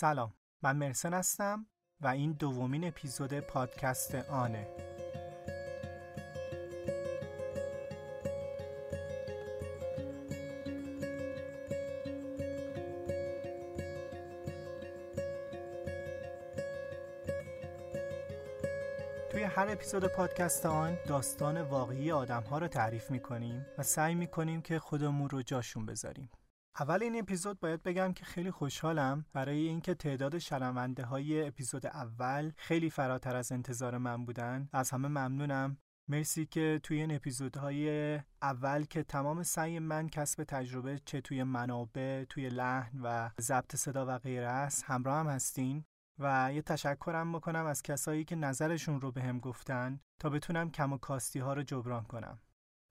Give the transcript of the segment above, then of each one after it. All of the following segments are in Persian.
سلام من مرسن هستم و این دومین اپیزود پادکست آنه. توی هر اپیزود پادکست آن داستان واقعی آدم ها رو تعریف می‌کنیم و سعی می‌کنیم که خودمون رو جاشون بذاریم. اول این اپیزود باید بگم که خیلی خوشحالم برای اینکه تعداد شنونده های اپیزود اول خیلی فراتر از انتظار من بودن. از همه ممنونم. مرسی که توی این اپیزودهای اول که تمام سعی من کسب تجربه چه توی منابع توی لحن و ضبط صدا و غیره است همراه هم هستین و یه تشکرم بکنم از کسایی که نظرشون رو به هم گفتن تا بتونم کم و کاستی ها رو جبران کنم.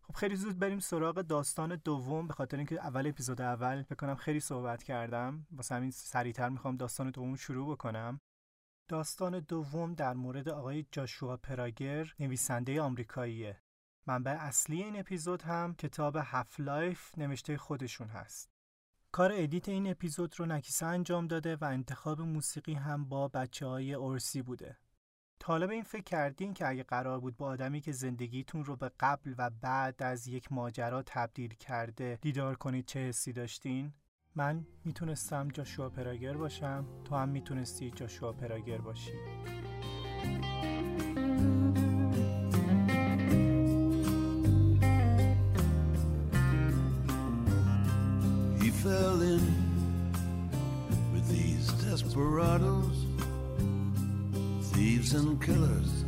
خب خیلی زود بریم سراغ داستان دوم. به خاطر اینکه اول اپیزود اول بکنم خیلی صحبت کردم. واسه همین سریعتر می‌خوام داستان دوم شروع بکنم. داستان دوم در مورد آقای جاشوا پراگر نویسنده آمریکاییه. منبع اصلی این اپیزود هم کتاب Half Life نوشته خودشون هست. کار edit این اپیزود رو نکیسا انجام داده و انتخاب موسیقی هم با بچه های اورسی بوده. به این فکر کردین که اگه قرار بود با آدمی که زندگیتون رو به قبل و بعد از یک ماجرا تبدیل کرده دیدار کنید چه حسی داشتین؟ من می‌تونستم جاشوا پراگر باشم تو هم می‌تونستی جاشوا پراگر باشی He fell in with these desperados, thieves and killers.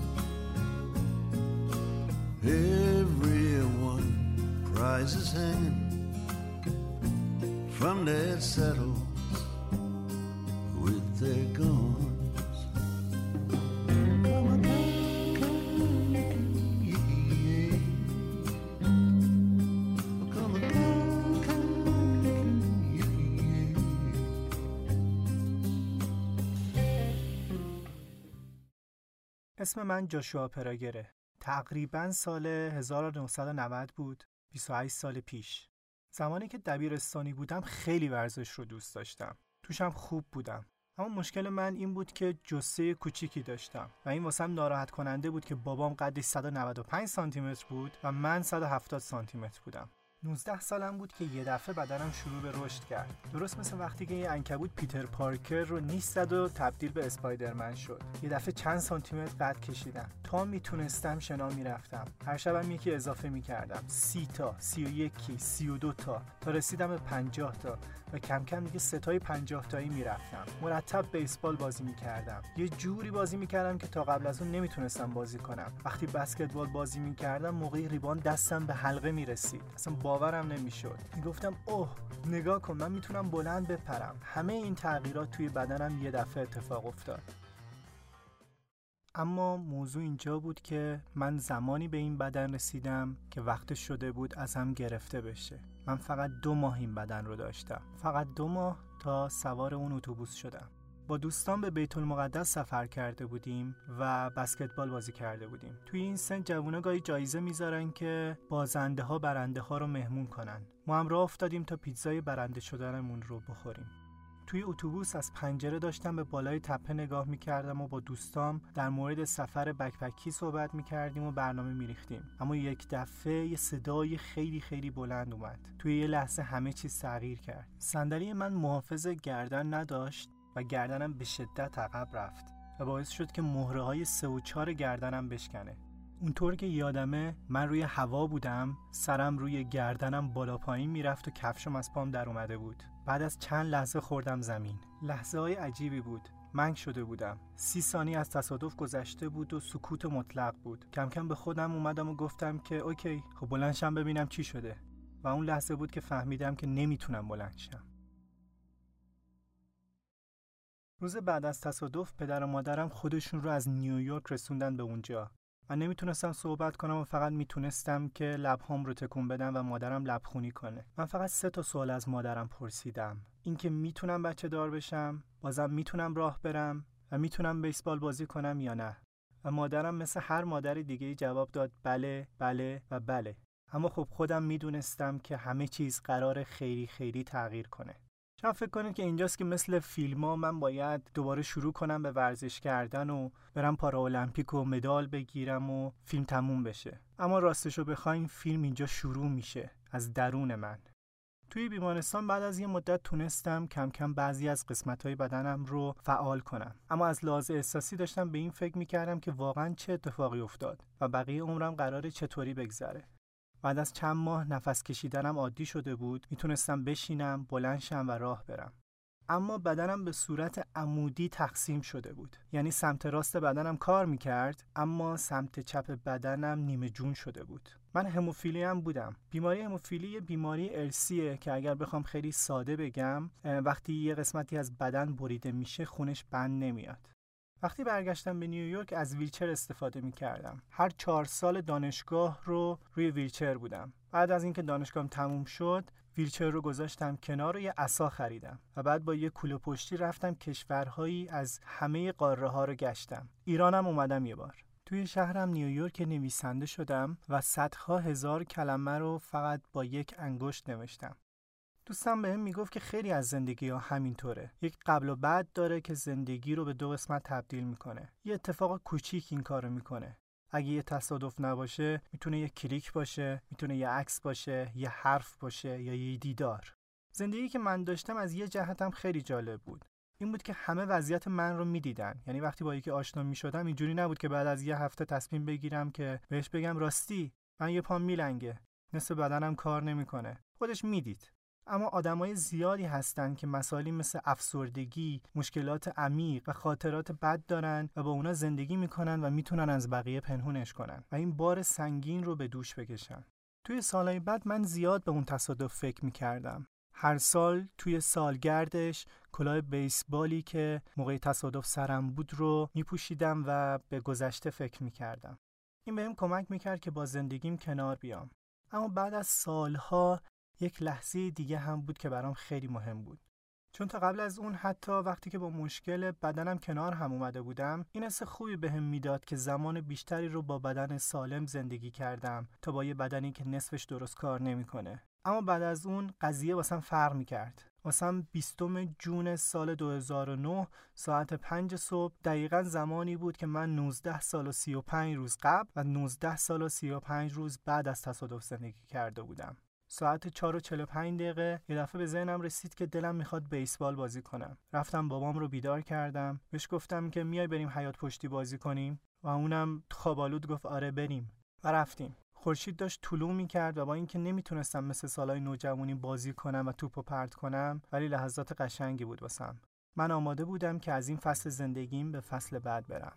Everyone prizes hanging from their saddles with their guns. اسم من جاشوا پراگره. تقریبا سال 1990 بود 28 سال پیش. زمانی که دبیرستانی بودم خیلی ورزش رو دوست داشتم. توشم خوب بودم. اما مشکل من این بود که جسه کوچیکی داشتم و این واسم ناراحت کننده بود که بابام قدش 195 سانتی متر بود و من 170 سانتی متر بودم. 19 سالم بود که یه دفعه بدنم شروع به رشد کرد. درست مثل وقتی که یه انکبوت پیتر پارکر رو نیست زد و تبدیل به اسپایدرمن شد. یه دفعه چند سانتی متر قد کشیدم. تا می‌تونستم شنا می‌رفتم. هر شبم یکی اضافه می‌کردم. سی تا سی و یکی سی و دو تا. تا رسیدم به پنجاه تا. و کم کم دیگه ستای پنجاه تایی می‌رفتم. مرتب بیسبال بازی می‌کردم. یه جوری بازی می‌کردم که تا قبل از اون نمی‌تونستم بازی کنم. وقتی بسکتبال بازی می‌کردم موقعی ریبان دستم به حلقه می‌رسید. اصلا باورم نمی‌شد. می‌گفتم اوه نگاه کن من می‌تونم بلند بپرم. همه این تغییرات توی بدنم یه دفعه اتفاق افتاد. اما موضوع اینجا بود که من زمانی به این بدن رسیدم که وقت شده بود از هم گرفته بشه. من فقط دو ماه این بدن رو داشتم. فقط دو ماه تا سوار اون اتوبوس شدم. با دوستان به بیت المقدس سفر کرده بودیم و بسکتبال بازی کرده بودیم. توی این سن جوونا گاهی جایزه می‌ذارن که بازنده ها برنده ها رو مهمون کنن. ما هم راه افتادیم تا پیتزای برنده شدنمون رو بخوریم. توی اتوبوس از پنجره داشتم به بالای تپه نگاه می‌کردم و با دوستام در مورد سفر بکپکی صحبت می‌کردیم و برنامه میریختیم. اما یک دفعه یه صدای خیلی خیلی بلند اومد. توی یه لحظه همه چیز تغییر کرد. صندلی من محافظ گردن نداشت و گردنم به شدت عقب رفت و باعث شد که مهره های سه و چار گردنم بشکنه. اونطور که یادمه من روی هوا بودم سرم روی گردنم بالا پایین می‌رفت و کفشم از پام در اومده بود. بعد از چند لحظه خوردم زمین. لحظه های عجیبی بود. منگ شده بودم. سی ثانی از تصادف گذشته بود و سکوت مطلق بود. کم کم به خودم اومدم و گفتم که اوکی خب بلندشم ببینم چی شده. و اون لحظه بود که فهمیدم که نمی‌تونم بلند شم. روز بعد از تصادف پدر و مادرم خودشون رو از نیویورک رسوندن به اونجا. من نمی‌تونستم صحبت کنم و فقط می‌تونستم که لبهام رو تکون بدم و مادرم لبخونی کنه. من فقط سه تا سوال از مادرم پرسیدم. اینکه می‌تونم بچه دار بشم، بازم می‌تونم راه برم و می‌تونم بیسبال بازی کنم یا نه. و مادرم مثل هر مادر دیگه جواب داد بله، بله و بله. اما خب خودم می‌دونستم که همه چیز قرار خیلی خیلی تغییر کنه. شاید فکر کنید که اینجاست که مثل فیلم ها من باید دوباره شروع کنم به ورزش کردن و برم پارا المپیک و مدال بگیرم و فیلم تموم بشه. اما راستشو بخواین فیلم اینجا شروع میشه از درون من. توی بیمارستان بعد از یه مدت تونستم کم کم بعضی از قسمت های بدنم رو فعال کنم. اما از لحاظ احساسی داشتم به این فکر می‌کردم که واقعا چه اتفاقی افتاد و بقیه عمرم قراره چطوری بگذره. بعد از چند ماه نفس کشیدنم عادی شده بود می‌تونستم بشینم بلندشم و راه برم. اما بدنم به صورت عمودی تقسیم شده بود. یعنی سمت راست بدنم کار می‌کرد اما سمت چپ بدنم نیمه جون شده بود. من هموفیلی هم بودم. بیماری هموفیلی یه بیماری ارسیه که اگر بخوام خیلی ساده بگم وقتی یه قسمتی از بدن بریده میشه خونش بند نمیاد. وقتی برگشتم به نیویورک از ویلچر استفاده می کردم. هر چهار سال دانشگاه رو روی ویلچر بودم. بعد از اینکه دانشگاهم تموم شد ویلچر رو گذاشتم کنار و یه عصا خریدم و بعد با یه کوله پشتی رفتم کشورهایی از همه قاره ها رو گشتم. ایرانم اومدم یه بار. توی شهرم نیویورک نویسنده شدم و صدها هزار کلمه رو فقط با یک انگشت نوشتم. دوستم بهم می‌گفت که خیلی از زندگی ها همینطوره. یک قبل و بعد داره که زندگی رو به دو قسمت تبدیل می‌کنه. یه اتفاق کوچیک این کارو می‌کنه. اگه یه تصادف نباشه می‌تونه یه کلیک باشه می‌تونه یه عکس باشه یه حرف باشه یا یه دیدار. زندگی که من داشتم از یه جهتم خیلی جالب بود. این بود که همه وضعیت من رو می‌دیدن. یعنی وقتی با یکی آشنا می‌شدم اینجوری نبود که بعد از یه هفته تصمیم بگیرم که بهش بگم راستی من یه پام میلنگه. نصف بدنم کار نمی‌کنه. خودش می‌دید. اما آدمای زیادی هستند که مسائلی مثل افسردگی، مشکلات عمیق و خاطرات بد دارن و با اونا زندگی می‌کنن و می‌تونن از بقیه پنهونش کنن و این بار سنگین رو به دوش بکشن. توی سالهای بعد من زیاد به اون تصادف فکر می‌کردم. هر سال توی سالگردش کلاه بیسبالی که موقع تصادف سرم بود رو میپوشیدم و به گذشته فکر می‌کردم. این بهم کمک می‌کرد که با زندگیم کنار بیام. اما بعد از سالها یک لحظه دیگه هم بود که برام خیلی مهم بود. چون تا قبل از اون حتی وقتی که با مشکل بدنم کنار هم اومده بودم این حس خوبی بهم به می‌داد که زمان بیشتری رو با بدن سالم زندگی کردم تا با یه بدنی که نصفش درست کار نمی‌کنه. اما بعد از اون قضیه واسم فرق می‌کرد. واسم 20 جون سال 2009 ساعت 5 صبح دقیقا زمانی بود که من 19 سال و 35 روز قبل و 19 سال و 35 روز بعد از تصادف زندگی کرده بودم. ساعت 4 و 45 دقیقه یه دفعه به ذهنم رسید که دلم می‌خواد بیسبال بازی کنم. رفتم بابام رو بیدار کردم. بهش گفتم که میای بریم حیات پشتی بازی کنیم؟ و اونم خوابالود گفت آره بریم. و رفتیم. خورشید داشت طلوع می‌کرد و با اینکه نمی‌تونستم مثل سالای نوجوانی بازی کنم و توپ و پرت کنم ولی لحظات قشنگی بود واسم. من آماده بودم که از این فصل زندگیم به فصل بعد برم.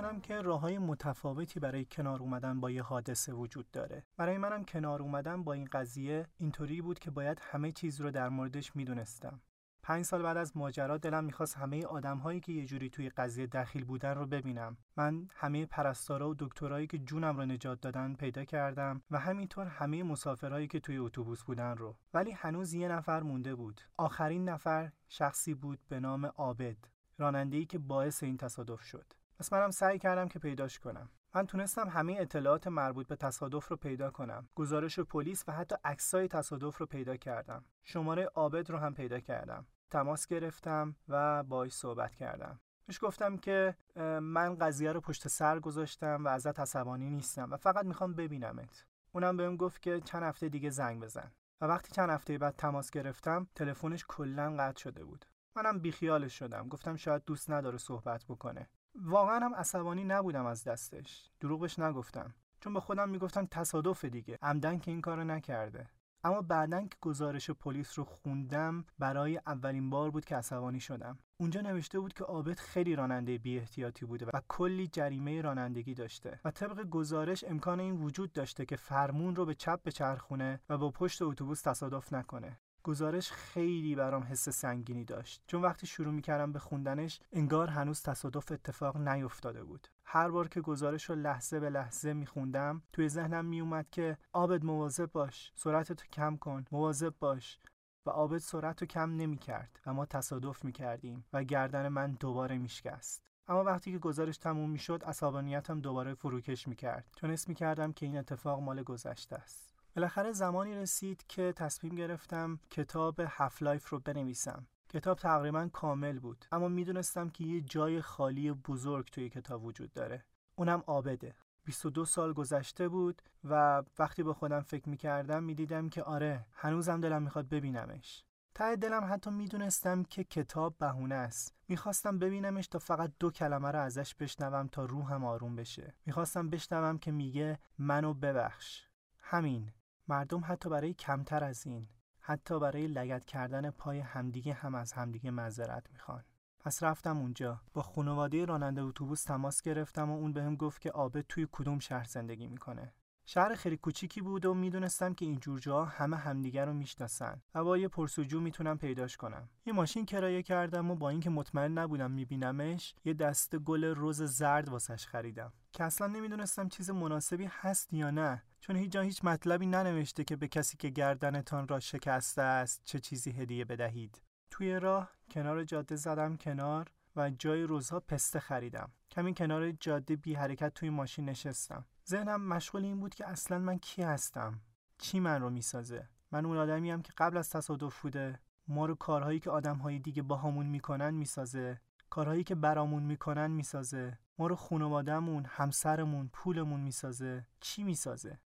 می‌کنم که راه های متفاوتی برای کنار اومدن با یه حادثه وجود داره. برای منم کنار اومدن با این قضیه اینطوری بود که باید همه چیز رو در موردش می‌دونستم. پنج سال بعد از ماجرا دلم می‌خواست همه آدم هایی که یه جوری توی قضیه دخیل بودن رو ببینم. من همه پرستارا و دکترایی که جونم رو نجات دادن پیدا کردم و همینطور همه مسافرهایی که توی اتوبوس بودن رو. ولی هنوز یه نفر مونده بود. آخرین نفر شخصی بود به نام عابد راننده‌ای که باعث این تصادف شد. پس منم سعی کردم که پیداش کنم من تونستم همه اطلاعات مربوط به تصادف رو پیدا کنم. گزارش پلیس و حتی عکسای تصادف رو پیدا کردم. شماره عابد رو هم پیدا کردم. تماس گرفتم و باهاش صحبت کردم. بهش گفتم که من قضیه رو پشت سر گذاشتم و ازت عصبانی نیستم و فقط می‌خوام ببینمت. اونم بهم گفت که چند هفته دیگه زنگ بزن. و وقتی چند هفته بعد تماس گرفتم تلفنش کلا قطع شده بود. منم بیخیالش شدم. گفتم شاید دوست نداره صحبت بکنه. واقعا هم عصبانی نبودم از دستش. دروغش نگفتم. چون به خودم می‌گفتم تصادف دیگه. عمدن که این کارو نکرده. اما بعدا که گزارش پلیس رو خوندم برای اولین بار بود که عصبانی شدم. اونجا نوشته بود که عابد خیلی راننده بی احتیاطی بوده و کلی جریمه رانندگی داشته و طبق گزارش امکان این وجود داشته که فرمون رو به چپ بچرخونه و با پشت اتوبوس تصادف نکنه. گزارش خیلی برام حس سنگینی داشت. چون وقتی شروع می‌کردم به خوندنش انگار هنوز تصادف اتفاق نیفتاده بود. هر بار که گزارش رو لحظه به لحظه میخوندم توی ذهنم میومد که آبد مواظب باش سرعتتو کم کن مواظب باش. و آبد سرعت رو کم نمی‌کرد و ما تصادف می‌کردیم و گردن من دوباره میشکست. اما وقتی که گزارش تموم می‌شد عصبانیتم دوباره فروکش می‌کرد. چون اسم می‌کردم که این اتفاق مال گذشته است. بالاخره زمانی رسید که تصمیم گرفتم کتاب Half Life رو بنویسم. کتاب تقریبا کامل بود اما می‌دونستم که یه جای خالی بزرگ توی کتاب وجود داره. اونم آبده. 22 سال گذشته بود و وقتی با خودم فکر می‌کردم می‌دیدم که آره هنوزم دلم می‌خواد ببینمش. ته دلم حتی می‌دونستم که کتاب بهونه است. می‌خواستم ببینمش تا فقط دو کلمه رو ازش بشنوم تا روحم آروم بشه. می‌خواستم بشنوم که میگه منو ببخش. همین. مردم حتی برای کمتر از این حتی برای لگت کردن پای همدیگه هم از همدیگه معذرت می‌خوان. پس رفتم اونجا. با خانواده راننده اتوبوس تماس گرفتم و اون بهم گفت که آبد توی کدوم شهر زندگی می‌کنه. شهر خیلی کوچیکی بود و می‌دونستم که این جور جاها همه همدیگر رو می‌شناسن و با یه پرسجو می‌تونم پیداش کنم. یه ماشین کرایه کردم و با اینکه مطمئن نبودم میبینمش یه دسته گل روز زرد واسش خریدم. که اصلا نمی‌دونستم چیز مناسبی هست یا نه چون هیچ جا هیچ مطلبی ننوشته که به کسی که گردنتان را شکسته است چه چیزی هدیه بدهید. توی راه کنار جاده زدم کنار. و جای روزها پسته خریدم. کمی کنار جاده بی حرکت توی ماشین نشستم. ذهنم مشغول این بود که اصلا من کی هستم؟ چی من رو می‌سازه؟ من اون آدمیم که قبل از تصادف بوده. ما رو کارهایی که آدمهای دیگه باهامون می‌کنن می‌سازه. کارهایی که برامون می‌کنن می‌سازه. ما رو خانوادهمون همسرمون پولمون می‌سازه. چی می‌سازه؟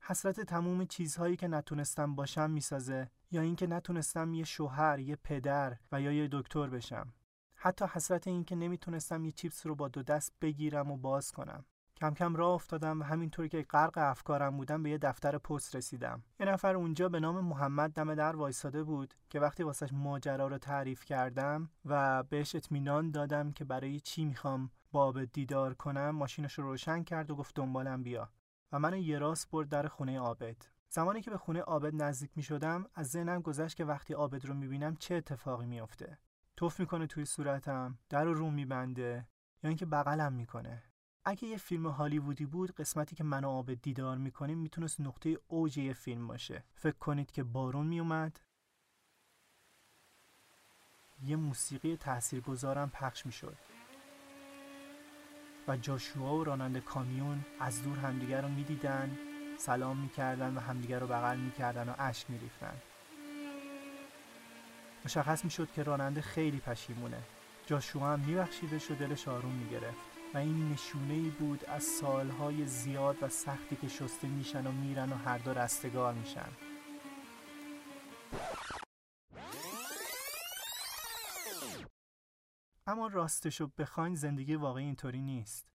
حسرت تموم چیزهایی که نتونستم باشم می‌سازه. یا اینکه نتونستم یه شوهر یه پدر و یا یه دکتر بشم. حتی حسرت اینکه نمی‌تونستم یه چیپس رو با دو دست بگیرم و باز کنم. کم کم راه افتادم و همینطوری که غرق افکارم بودم به یه دفتر پست رسیدم. یه نفر اونجا به نام محمد دم در وایساده بود که وقتی واسش ماجرا رو تعریف کردم و بهش اطمینان دادم که برای چی می‌خوام باب دیدار کنم ماشینش رو روشن کرد و گفت دنبالم بیا. و منو یه راست برد در خونه عابد. زمانی که به خونه عابد نزدیک می شدم از ذهنم گذشت که وقتی عابد رو می‌بینم چه اتفاقی میافته. توف می‌کنه توی صورتم در رو رو میبنده یا اینکه بغلم می‌کنه. اگه یه فیلم هالیوودی بود قسمتی که من و عابد دیدار می‌کنیم می‌تونست نقطه اوج یه فیلم باشه. فکر کنید که بارون میومد یه موسیقی تاثیرگذارم پخش می‌شد. و جاشوا و راننده کامیون از دور همدیگر رو می‌دیدن سلام می‌کردن و همدیگر رو بغل می‌کردن و اشک میریختن. مشخص می‌شد که راننده خیلی پشیمونه. جاشوا هم میبخشیدش و دلش آروم می‌گرفت و این نشونه ای بود از سالهای زیاد و سختی که شسته میشن و میرن و هر دو رستگار میشن. اما راستشو بخواین زندگی واقعی اینطوری نیست.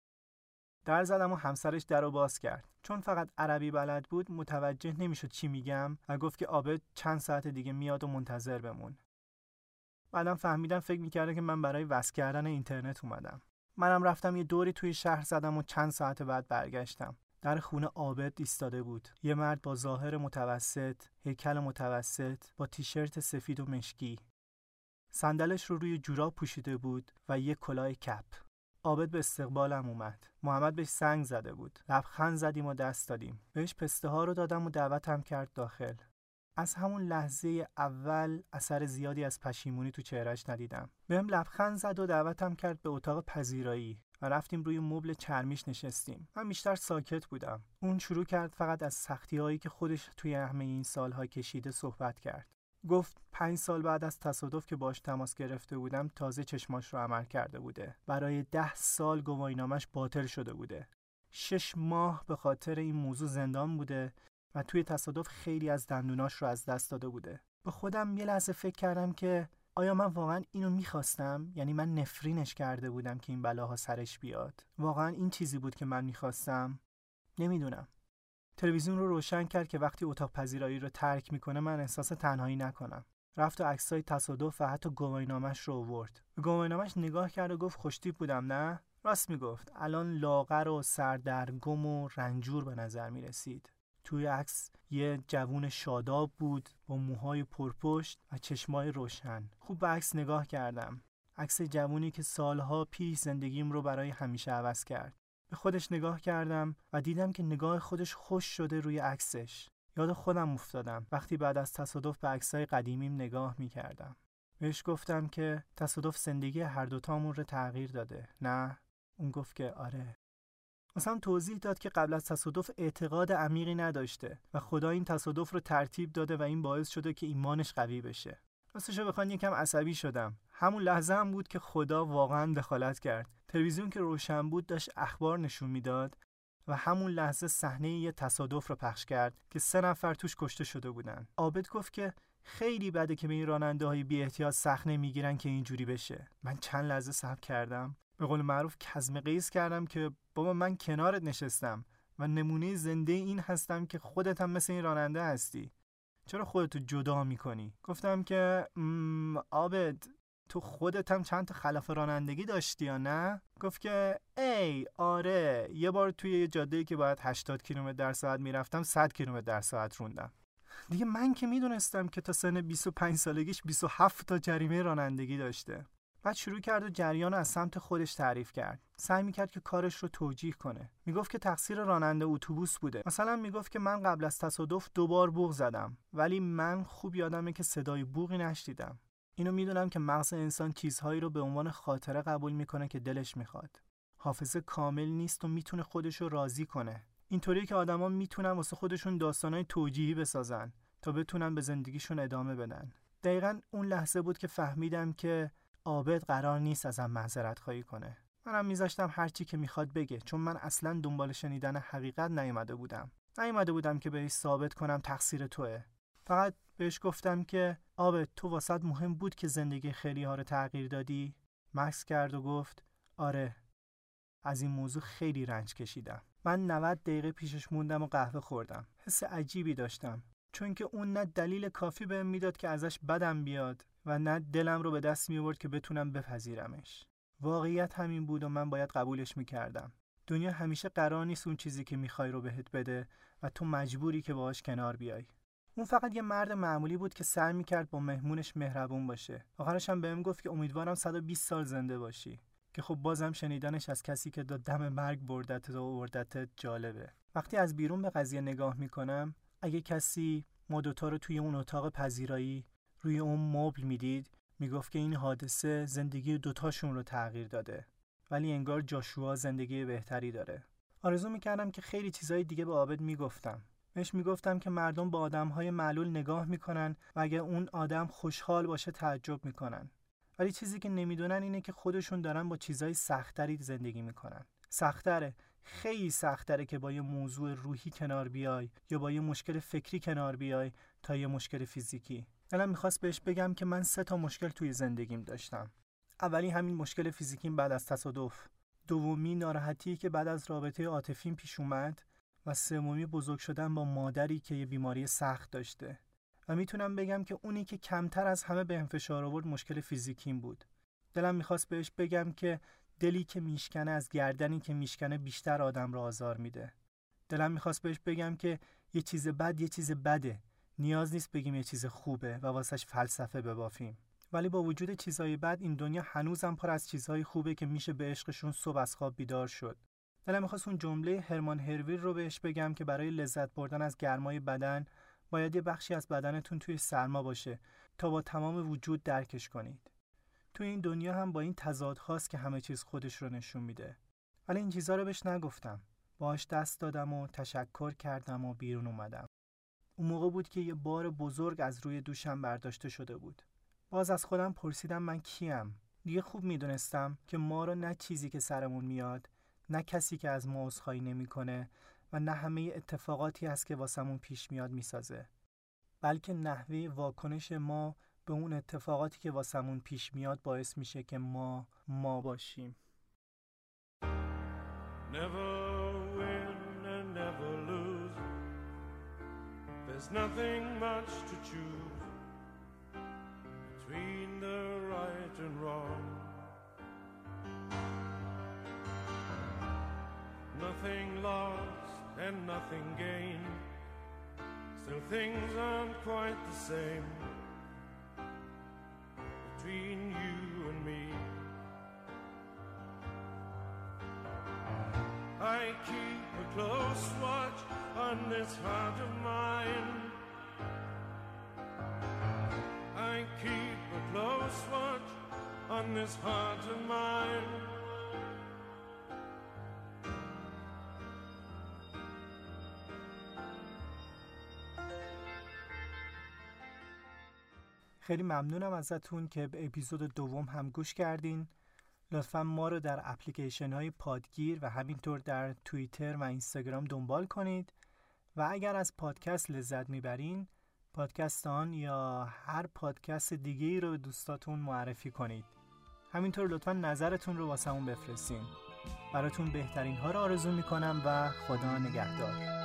در زدم و همسرش در رو باز کرد. چون فقط عربی بلد بود متوجه نمی‌شد چی میگم و گفت که آبد چند ساعت دیگه میاد و منتظر بمون. بعدم فهمیدم فکر می‌کرده که من برای وصل کردن اینترنت اومدم. منم رفتم یه دوری توی شهر زدم و چند ساعت بعد برگشتم. در خونه آبد ایستاده بود. یه مرد با ظاهر متوسط هیکل متوسط با تیشرت سفید و مشکی. صندلش رو روی جوراب پوشیده بود و یه کلاه کپ. عابد به استقبالم اومد. محمد بهش سنگ زده بود. لبخند زدیم و دست دادیم. بهش پسته ها رو دادم و دعوتم کرد داخل. از همون لحظه اول اثر زیادی از پشیمونی تو چهرش ندیدم. بهم لبخند زد و دعوتم کرد به اتاق پذیرایی و رفتیم روی مبل چرمیش نشستیم. من بیشتر ساکت بودم. اون شروع کرد فقط از سختی هایی که خودش توی همه این سالها کشیده صحبت کرد. گفت پنج سال بعد از تصادف که باش تماس گرفته بودم تازه چشماش رو عمل کرده بوده. برای ده سال گواهینامش باطل شده بوده. شش ماه به خاطر این موضوع زندان بوده. و توی تصادف خیلی از دندوناش رو از دست داده بوده. به خودم یه لحظه فکر کردم که آیا من واقعا اینو می‌خواستم؟ یعنی من نفرینش کرده بودم که این بلاها سرش بیاد. واقعا این چیزی بود که من می‌خواستم. نمی‌دونم. تلویزیون رو روشن کرد که وقتی اتاق پذیرایی رو ترک می‌کنه من احساس تنهایی نکنم. رفت و عکسای تصادف و حتی گواهینامش رو آورد. به گواهینامش نگاه کرد و گفت خوشتیپ بودم نه؟ راست می‌گفت. الان لاغر و سردرگم و رنجور به نظر می‌رسید. توی عکس یه جوون شاداب بود با موهای پرپشت و چشمای روشن. خوب به عکس نگاه کردم. عکس جوونی که سالها پیش زندگیم رو برای همیشه عوض کرد. به خودش نگاه کردم و دیدم که نگاه خودش خوش شده روی عکسش. یاد خودم افتادم. وقتی بعد از تصادف به عکسای قدیمیم نگاه می کردم بهش گفتم که تصادف زندگی هر دوتامون رو تغییر داده. نه؟ اون گفت که آره. مثلا توضیح داد که قبل از تصادف اعتقاد عمیقی نداشته و خدا این تصادف رو ترتیب داده و این باعث شده که ایمانش قوی بشه. راستش رو بخوان یکم عصبی شدم. همون لحظه هم بود که خدا واقعا دخالت کرد. تلویزیون که روشن بود داشت اخبار نشون می‌داد و همون لحظه صحنه یه تصادف رو پخش کرد که سه نفر توش کشته شده بودن. عابد گفت که خیلی بده که به این راننده های بی احتیاط صحنه می‌گیرن که اینجوری بشه. من چند لحظه صبر کردم. به قول معروف کزم قیز کردم که بابا من کنارت نشستم و نمونه زنده این هستم که خودت هم مثل این راننده هستی. چرا خودتو جدا می‌کنی؟ گفتم که عابد تو خودت هم چند تا خلاف رانندگی داشتی یا نه؟ گفت که ای آره یه بار توی یه جاده که باید 80 کیلومتر در ساعت می‌رفتم 100 کیلومتر در ساعت روندم. دیگه من که می‌دونستم که تا سن 25 سالگیش 27 تا جریمه رانندگی داشته. بعد شروع کرد و جریان از سمت خودش تعریف کرد. سعی می‌کرد که کارش رو توجیه کنه. می‌گفت که تقصیر راننده اتوبوس بوده. مثلا می‌گفت که من قبل از تصادف دوبار بوغ زدم ولی من خوب یادمه که صدای بوغی نشدیدم اینو می‌دونم که مغز انسان چیزهایی رو به عنوان خاطره قبول می‌کنه که دلش می‌خواد. حافظه کامل نیست و می‌تونه خودش رو راضی کنه. اینطوری که آدما می‌تونن واسه خودشون داستانای توجیهی بسازن تا بتونن به زندگیشون ادامه بدن. دقیقا اون لحظه بود که فهمیدم که عابد قرار نیست ازم معذرت خواهی کنه. منم میذاشتم هرچی که می‌خواد بگه چون من اصلا دنبال شنیدن حقیقت نیومده بودم. نیومده بودم که بهش ثابت کنم تقصیر توه. فقط بهش گفتم که عابد تو واسط مهم بود که زندگی خیلی ها رو تغییر دادی؟ مکس کرد و گفت آره. از این موضوع خیلی رنج کشیدم. من 90 دقیقه پیشش موندم و قهوه خوردم. حس عجیبی داشتم. چون که اون نه دلیل کافی بهم می‌داد که ازش بدم بیاد. و نه دلم رو به دست می که بتونم بپذیرمش. واقعیت همین بود و من باید قبولش می‌کردم. دنیا همیشه قرار نیست اون چیزی که می‌خوای رو بهت بده و تو مجبوری که باهاش کنار بیای. اون فقط یه مرد معمولی بود که سعی می‌کرد با مهمونش مهربون باشه. آخرش هم بهم گفت که امیدوارم 120 سال زنده باشی. که خب بازم شنیدنش از کسی که دا دم مرگ بردت و بردت جالبه. وقتی از بیرون به قضیه نگاه می‌کنم اگه کسی ما دوتا رو توی اون اتاق پذیرایی روی اون مبل می‌دید می‌گفت که این حادثه زندگی دوتاشون رو تغییر داده ولی انگار جاشوا زندگی بهتری داره. آرزو می‌کردم که خیلی چیزای دیگه به عابد می‌گفتم. بهش می‌گفتم که مردم با آدمهای معلول نگاه می‌کنن و اگر اون آدم خوشحال باشه تعجب می‌کنن. ولی چیزی که نمی‌دونن اینه که خودشون دارن با چیزای سختری زندگی می‌کنن. سختره. خیلی سختره که با یه موضوع روحی کنار بیای یا با یه مشکل فکری کنار بیای تا یه مشکل فیزیکی. دلم می‌خواست بهش بگم که من سه تا مشکل توی زندگیم داشتم. اولی همین مشکل فیزیکیم بعد از تصادف. دومی ناراحتی که بعد از رابطه عاطفیم پیش اومد و سومی بزرگ شدن با مادری که یه بیماری سخت داشته. و می‌تونم بگم که اونی که کمتر از همه به فشار آورد مشکل فیزیکیم بود. دلم می‌خواست بهش بگم که دلی که میشکنه از گردنی که میشکنه بیشتر آدم را آزار میده. دلم می‌خواست بهش بگم که یه چیز بد یه چیز بده. نیاز نیست بگیم یه چیز خوبه و واسش فلسفه ببافیم ولی با وجود چیزهای بد این دنیا هنوزم پر از چیزهای خوبه که میشه به عشقشون صبح از خواب بیدار شد دلم می‌خواست اون جمله هرمان هرویر رو بهش بگم که برای لذت بردن از گرمای بدن باید یه بخشی از بدنتون توی سرما باشه تا با تمام وجود درکش کنید. تو این دنیا هم با این تضاد خاص که همه چیز خودش رو نشون میده. ولی این چیزا رو بهش نگفتم باهاش دست دادم و تشکر کردم و بیرون اومدم اون موقع بود که یه بار بزرگ از روی دوشم برداشته شده بود. باز از خودم پرسیدم من کیم. دیگه خوب می‌دونستم که ما رو نه چیزی که سرمون میاد نه کسی که از ما عذرخواهی نمی‌کنه و نه همه اتفاقاتی هست که واسمون پیش میاد می‌سازه. بلکه نحوه واکنش ما به اون اتفاقاتی که واسمون پیش میاد باعث میشه که ما ما باشیم. Never There's nothing much to choose between the right and wrong. Nothing lost and nothing gained. Still, things aren't quite the same between you and me. I keep a close watch on this heart of mine. I keep a close watch on this heart of mine. خیلی ممنونم ازتون که به اپیزود دوم هم گوش کردین. لطفا ما رو در اپلیکیشن های پادگیر و همینطور در توییتر و اینستاگرام دنبال کنید. و اگر از پادکست لذت می‌برین پادکست آن یا هر پادکست دیگه ای رو به دوستاتون معرفی کنید. همینطور لطفا نظرتون رو واسمون بفرستین. براتون بهترین ها رو آرزو می‌کنم و خدا نگهدار.